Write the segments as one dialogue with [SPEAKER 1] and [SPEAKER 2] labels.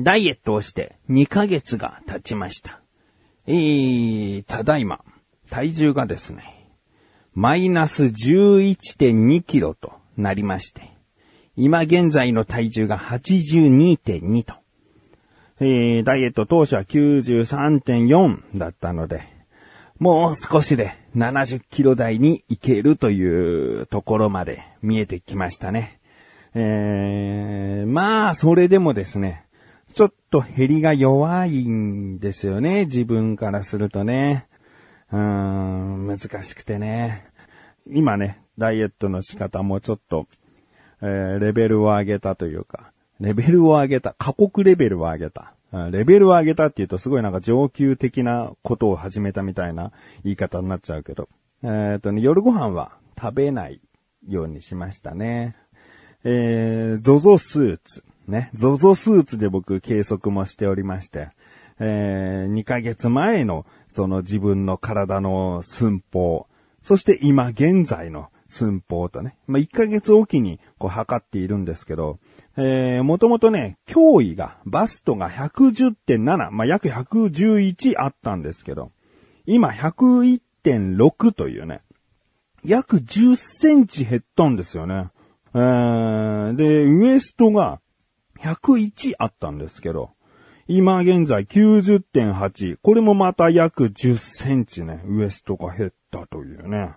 [SPEAKER 1] ダイエットをして2ヶ月が経ちました。えー、ただいま、体重がですね、マイナス11.2キロとなりまして、今現在の体重が82.2と。えー、ダイエット当初は93.4だったので、もう少しで70キロ台に行けるというところまで見えてきましたね。えー、まあ、それでもですね、と減りが弱いんですよね、自分からするとね。うーん、難しくてね。今ね、ダイエットの仕方もちょっと、えー、レベルを上げたというか、レベルを上げた、過酷レベルを上げた。レベルを上げたって言うとすごいなんか上級的なことを始めたみたいな言い方になっちゃうけど。えっ、とね、夜ご飯は食べないようにしましたね。えー、ゾゾスーツ。ね、ゾゾスーツで僕計測もしておりまして、えー、2ヶ月前のその自分の体の寸法、そして今現在の寸法とね、まあ、1ヶ月おきにこう測っているんですけど、えー、もともとね、脅威が、バストが110.7、まあ、約111あったんですけど、今101.6というね、約10センチ減ったんですよね。えー、で、ウエストが101あったんですけど、今現在90.8。これもまた約10センチね、ウエストが減ったというね。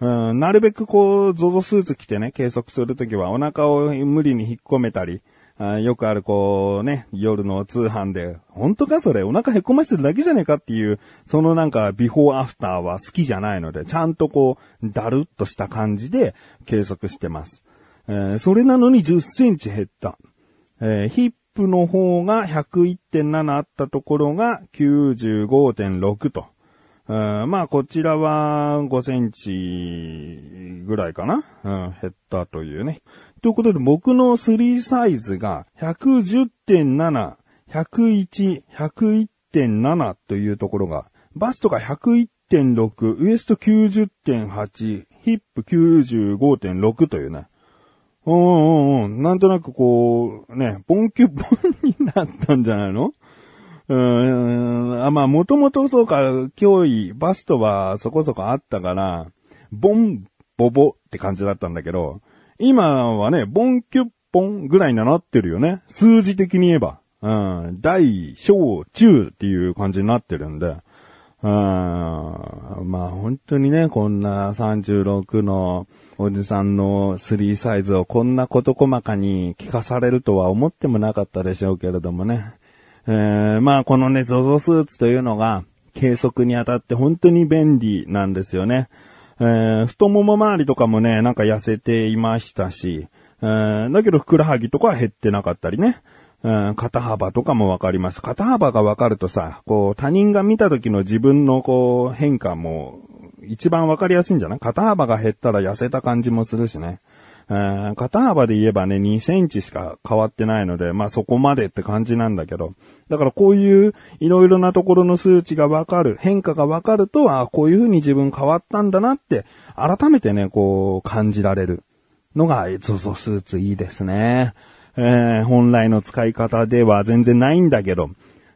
[SPEAKER 1] うん、なるべくこう、ゾゾスーツ着てね、計測するときはお腹を無理に引っ込めたり、あよくあるこうね、夜の通販で、本当かそれ？お腹へこませてるだけじゃねえかっていう、そのなんかビフォーアフターは好きじゃないので、ちゃんとこう、だるっとした感じで計測してます。えー、それなのに10センチ減った。えー、ヒップの方が101.7あったところが95.6と。まあ、こちらは5センチぐらいかな、うん、減ったというね。ということで僕の3サイズが110.7、101、101.7というところが、バストが101.6、ウエスト90.8、ヒップ95.6というね。うんうんうん。なんとなくこう、ね、ボンキュボンになったんじゃないの？うーん。あ、まあ、もともとそうか、脅威、バストはそこそこあったから、ボン、ボボって感じだったんだけど、今はね、ボンキュッポンぐらいになってるよね。数字的に言えば。うん。大、小、中っていう感じになってるんで。うん。まあ本当にね、こんな36のおじさんの3サイズをこんな事細かに聞かされるとは思ってもなかったでしょうけれどもね。えー、まあこのね、ゾゾスーツというのが計測にあたって本当に便利なんですよね。えー、太もも周りとかもね、なんか痩せていましたし、えー、だけどふくらはぎとかは減ってなかったりね。うん、肩幅とかもわかります。肩幅がわかるとさ、こう、他人が見た時の自分のこう、変化も、一番わかりやすいんじゃない？肩幅が減ったら痩せた感じもするしね。肩幅で言えばね、2センチしか変わってないので、まあそこまでって感じなんだけど、だからこういういろいろなところの数値がわかる、変化がわかると、あこういう風に自分変わったんだなって、改めてね、こう感じられるのが、えゾゾスーツいいですね。えー、本来の使い方では全然ないんだけど、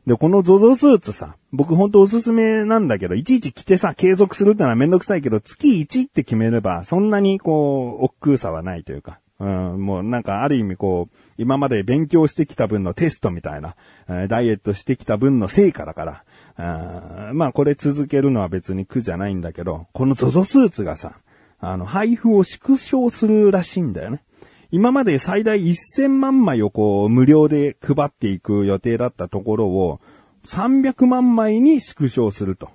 [SPEAKER 1] で、この ZOZO スーツさ、僕ほんとおすすめなんだけど、いちいち着てさ、継続するってのはめんどくさいけど、月1って決めれば、そんなにこう、億劫さはないというか、うん、もうなんかある意味こう、今まで勉強してきた分のテストみたいな、ダイエットしてきた分の成果だから、あまあこれ続けるのは別に苦じゃないんだけど、この ZOZO スーツがさ、あの、配布を縮小するらしいんだよね。今まで最大1000万枚をこう無料で配っていく予定だったところを300万枚に縮小すると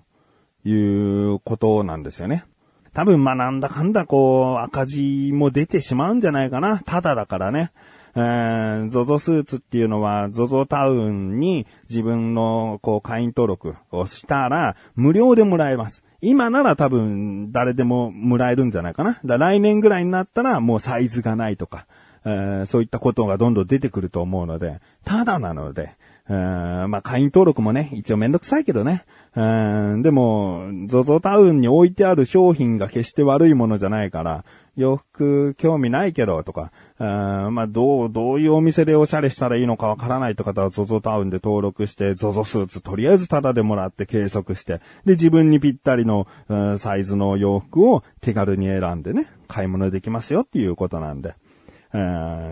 [SPEAKER 1] いうことなんですよね。多分まあなんだかんだこう赤字も出てしまうんじゃないかな。ただだからね。えー、ゾゾスーツっていうのは、ゾゾタウンに自分の、こう、会員登録をしたら、無料でもらえます。今なら多分、誰でももらえるんじゃないかな。だか来年ぐらいになったら、もうサイズがないとか、えー、そういったことがどんどん出てくると思うので、ただなので、えー、まあ、会員登録もね、一応めんどくさいけどね。えー、でも、ゾゾタウンに置いてある商品が決して悪いものじゃないから、洋服興味ないけどとか、あまあ、どう、どういうお店でおしゃれしたらいいのかわからないって方は ZOZO タウンで登録して、ZOZO スーツとりあえずタダでもらって計測して、で、自分にぴったりの、サイズの洋服を手軽に選んでね、買い物できますよっていうことなんで。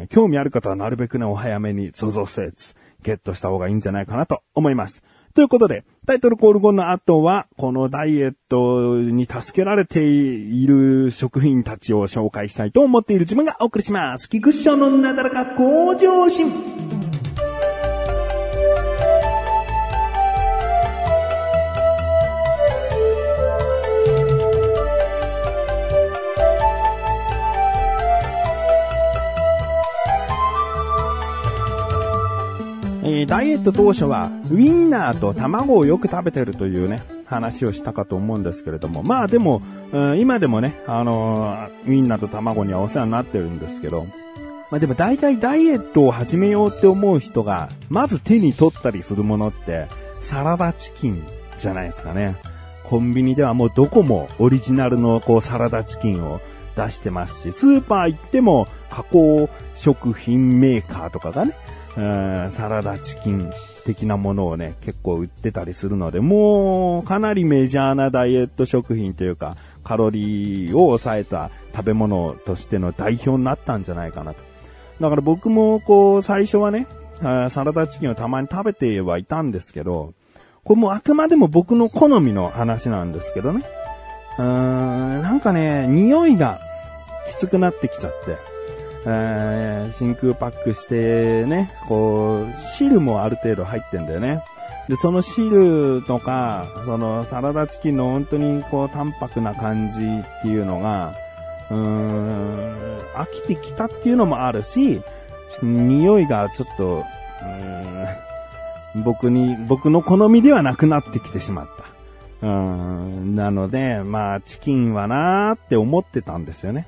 [SPEAKER 1] 興味ある方はなるべくね、お早めに ZOZO スーツゲットした方がいいんじゃないかなと思います。ということで、タイトルコール後の後は、このダイエットに助けられている食品たちを紹介したいと思っている自分がお送りします。菊池のなだらか向上心。ダイエット当初は、ウィンナーと卵をよく食べてるというね、話をしたかと思うんですけれども、まあでも、うん、今でもね、あのー、ウィンナーと卵にはお世話になってるんですけど、まあでも大体ダイエットを始めようって思う人が、まず手に取ったりするものって、サラダチキンじゃないですかね。コンビニではもうどこもオリジナルのこうサラダチキンを出してますし、スーパー行っても加工食品メーカーとかがね、サラダチキン的なものをね、結構売ってたりするので、もうかなりメジャーなダイエット食品というか、カロリーを抑えた食べ物としての代表になったんじゃないかなと。だから僕もこう、最初はね、サラダチキンをたまに食べてはいたんですけど、これもあくまでも僕の好みの話なんですけどね。うーん、なんかね、匂いがきつくなってきちゃって。えー、真空パックしてね、こう、汁もある程度入ってんだよね。で、その汁とか、そのサラダチキンの本当にこう淡白な感じっていうのが、うーん、飽きてきたっていうのもあるし、匂いがちょっと、うん、僕に、僕の好みではなくなってきてしまった。うん、なので、まあ、チキンはなーって思ってたんですよね。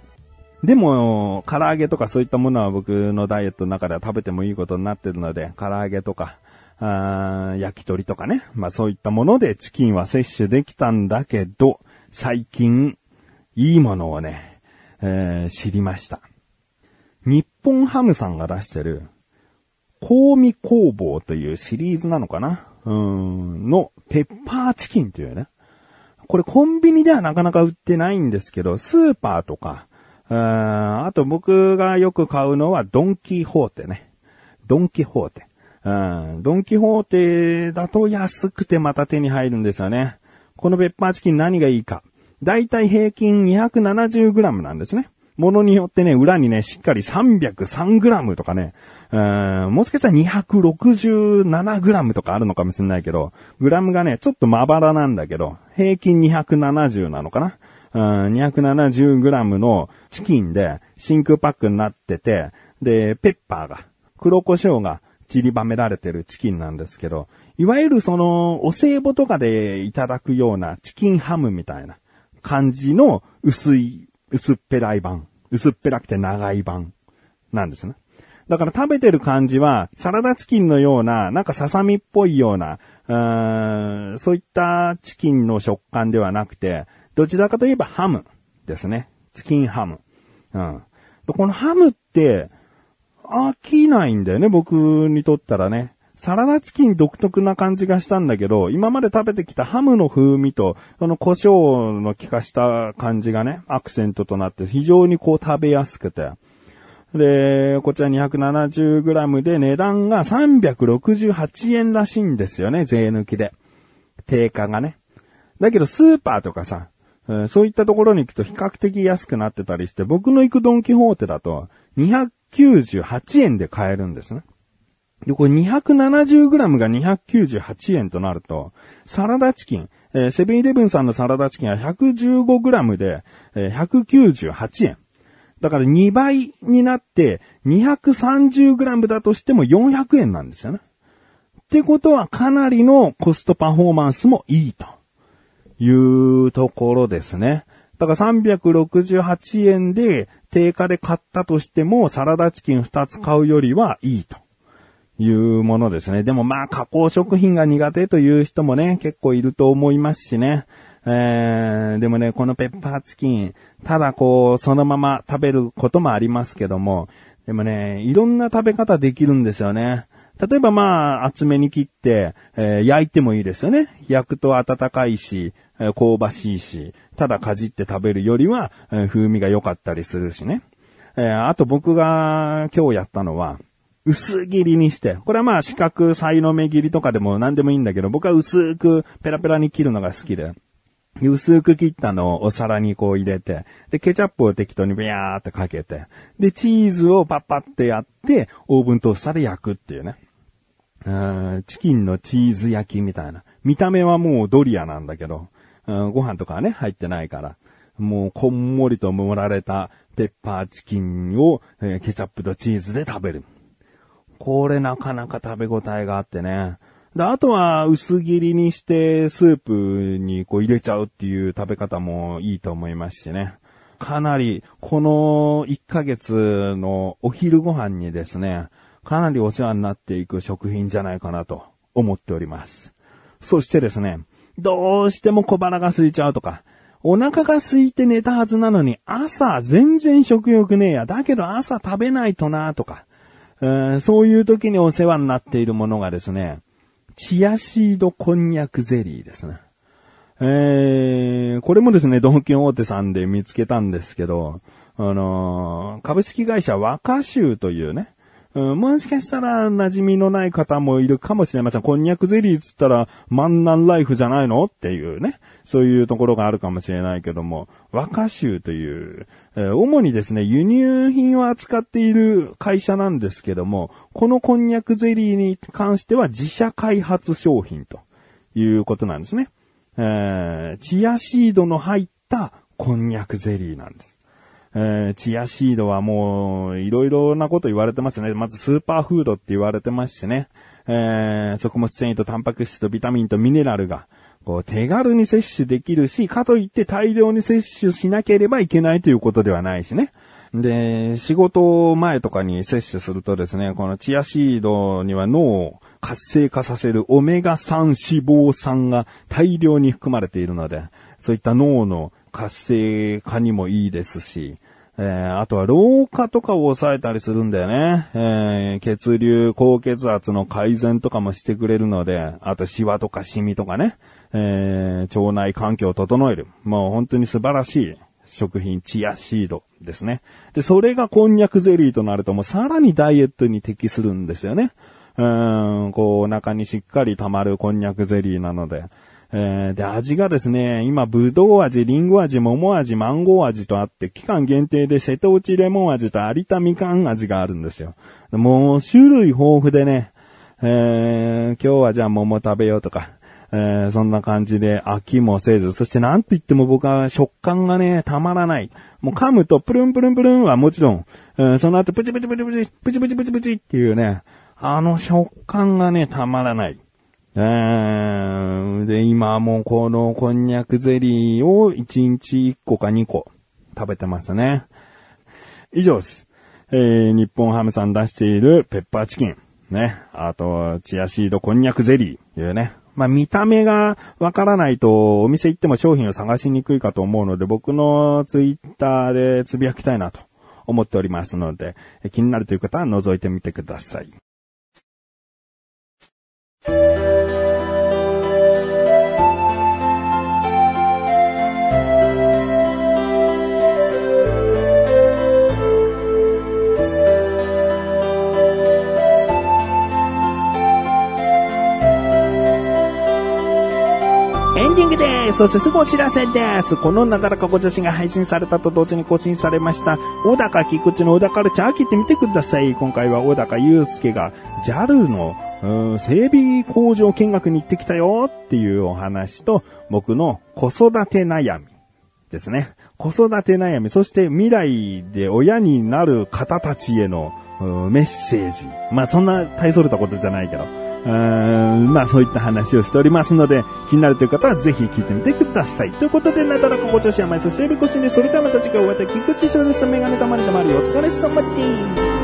[SPEAKER 1] でも、唐揚げとかそういったものは僕のダイエットの中では食べてもいいことになってるので、唐揚げとか、あ焼き鳥とかね。まあそういったものでチキンは摂取できたんだけど、最近、いいものをね、えー、知りました。日本ハムさんが出してる、香味工房というシリーズなのかな？うん、の、ペッパーチキンというね。これコンビニではなかなか売ってないんですけど、スーパーとか、あと僕がよく買うのはドンキホーテね。ドンキホーテ。ドンキホーテだと安くてまた手に入るんですよね。このペッパーチキン何がいいか。だいたい平均 270g なんですね。ものによってね、裏にね、しっかり 303g とかね、もしかしたら 267g とかあるのかもしれないけど、グラムがね、ちょっとまばらなんだけど、平均270なのかな。270g のチキンで真空パックになってて、で、ペッパーが、黒胡椒が散りばめられてるチキンなんですけど、いわゆるその、お歳暮とかでいただくようなチキンハムみたいな感じの薄い、薄っぺらい版。薄っぺらくて長い版なんですね。だから食べてる感じは、サラダチキンのような、なんかささみっぽいような、うーんそういったチキンの食感ではなくて、どちらかといえばハムですね。チキンハム。うん。このハムって、飽きないんだよね、僕にとったらね。サラダチキン独特な感じがしたんだけど、今まで食べてきたハムの風味と、その胡椒の効かした感じがね、アクセントとなって非常にこう食べやすくて。で、こちら 270g で値段が368円らしいんですよね、税抜きで。定価がね。だけどスーパーとかさ、そういったところに行くと比較的安くなってたりして、僕の行くドンキホーテだと298円で買えるんですね。で、これ 270g が298円となると、サラダチキン、えー、セブンイレブンさんのサラダチキンは 115g で、えー、198円。だから2倍になって 230g だとしても400円なんですよね。ってことはかなりのコストパフォーマンスもいいと。いうところですね。だから368円で定価で買ったとしてもサラダチキン2つ買うよりはいいというものですね。でもまあ加工食品が苦手という人もね、結構いると思いますしね。えー、でもね、このペッパーチキン、ただこう、そのまま食べることもありますけども、でもね、いろんな食べ方できるんですよね。例えばまあ、厚めに切って、えー、焼いてもいいですよね。焼くと温かいし、え、香ばしいし、ただかじって食べるよりは、え、風味が良かったりするしね。え、あと僕が今日やったのは、薄切りにして、これはまあ四角、サイの目切りとかでも何でもいいんだけど、僕は薄くペラペラに切るのが好きで、薄く切ったのをお皿にこう入れて、で、ケチャップを適当にビャーってかけて、で、チーズをパッパってやって、オーブントースターで焼くっていうね。うんチキンのチーズ焼きみたいな。見た目はもうドリアなんだけど、うんご飯とかはね、入ってないから。もうこんもりと盛られたペッパーチキンを、えー、ケチャップとチーズで食べる。これなかなか食べ応えがあってね。で、あとは薄切りにしてスープにこう入れちゃうっていう食べ方もいいと思いますしね。かなり、この1ヶ月のお昼ご飯にですね、かなりお世話になっていく食品じゃないかなと思っております。そしてですね、どうしても小腹が空いちゃうとか、お腹が空いて寝たはずなのに朝全然食欲ねえや。だけど朝食べないとなとか、そういう時にお世話になっているものがですね、チアシードこんにゃくゼリーですね。えー、これもですね、ドンキホーテさんで見つけたんですけど、あのー、株式会社若州というね、もしかしたら馴染みのない方もいるかもしれません。こんにゃくゼリーつったら万南ライフじゃないのっていうね。そういうところがあるかもしれないけども、若州という、えー、主にですね、輸入品を扱っている会社なんですけども、このこんにゃくゼリーに関しては自社開発商品ということなんですね。えー、チアシードの入ったこんにゃくゼリーなんです。えー、チアシードはもう、いろいろなこと言われてますね。まずスーパーフードって言われてますしね。えー、食物繊維とタンパク質とビタミンとミネラルが、こう、手軽に摂取できるし、かといって大量に摂取しなければいけないということではないしね。で、仕事前とかに摂取するとですね、このチアシードには脳を活性化させるオメガ3脂肪酸が大量に含まれているので、そういった脳の活性化にもいいですし、えー、あとは老化とかを抑えたりするんだよね。えー、血流、高血圧の改善とかもしてくれるので、あとシワとかシミとかね、えー、腸内環境を整える。もう本当に素晴らしい食品、チアシードですね。で、それがこんにゃくゼリーとなるともうさらにダイエットに適するんですよね。うん、こう、お腹にしっかり溜まるこんにゃくゼリーなので。えー、で、味がですね、今、ぶどう味、りんご味、桃味、マンゴー味とあって、期間限定で瀬戸内レモン味と有田みかん味があるんですよ。もう、種類豊富でね、えー、今日はじゃあ桃食べようとか、えー、そんな感じで飽きもせず、そしてなんと言っても僕は食感がね、たまらない。もう噛むとプルンプルンプルンはもちろん、えー、その後プチプチプチプチ、プチプチプチプチっていうね、あの食感がね、たまらない。えー、で、今もこのこんにゃくゼリーを1日1個か2個食べてますね。以上です。えー、日本ハムさん出しているペッパーチキン。ね。あと、チアシードこんにゃくゼリー。いうね。まあ、見た目がわからないと、お店行っても商品を探しにくいかと思うので、僕のツイッターでつぶやきたいなと思っておりますので、気になるという方は覗いてみてください。そしてすぐお知らせです。このなだらかご女子が配信されたと同時に更新されました、小高菊池の小高ルチャー聞いてみてください。今回は小高祐介が JAL の整備工場見学に行ってきたよっていうお話と、僕の子育て悩みですね。子育て悩み、そして未来で親になる方たちへのメッセージ。まあそんな大それたことじゃないけど。うんまあそういった話をしておりますので、気になるという方はぜひ聞いてみてください。ということで、なだらかご調子甘いさ、整備越しにそれではまた次回お会いいた菊池翔です。メガネたまりたまりお疲れ様です。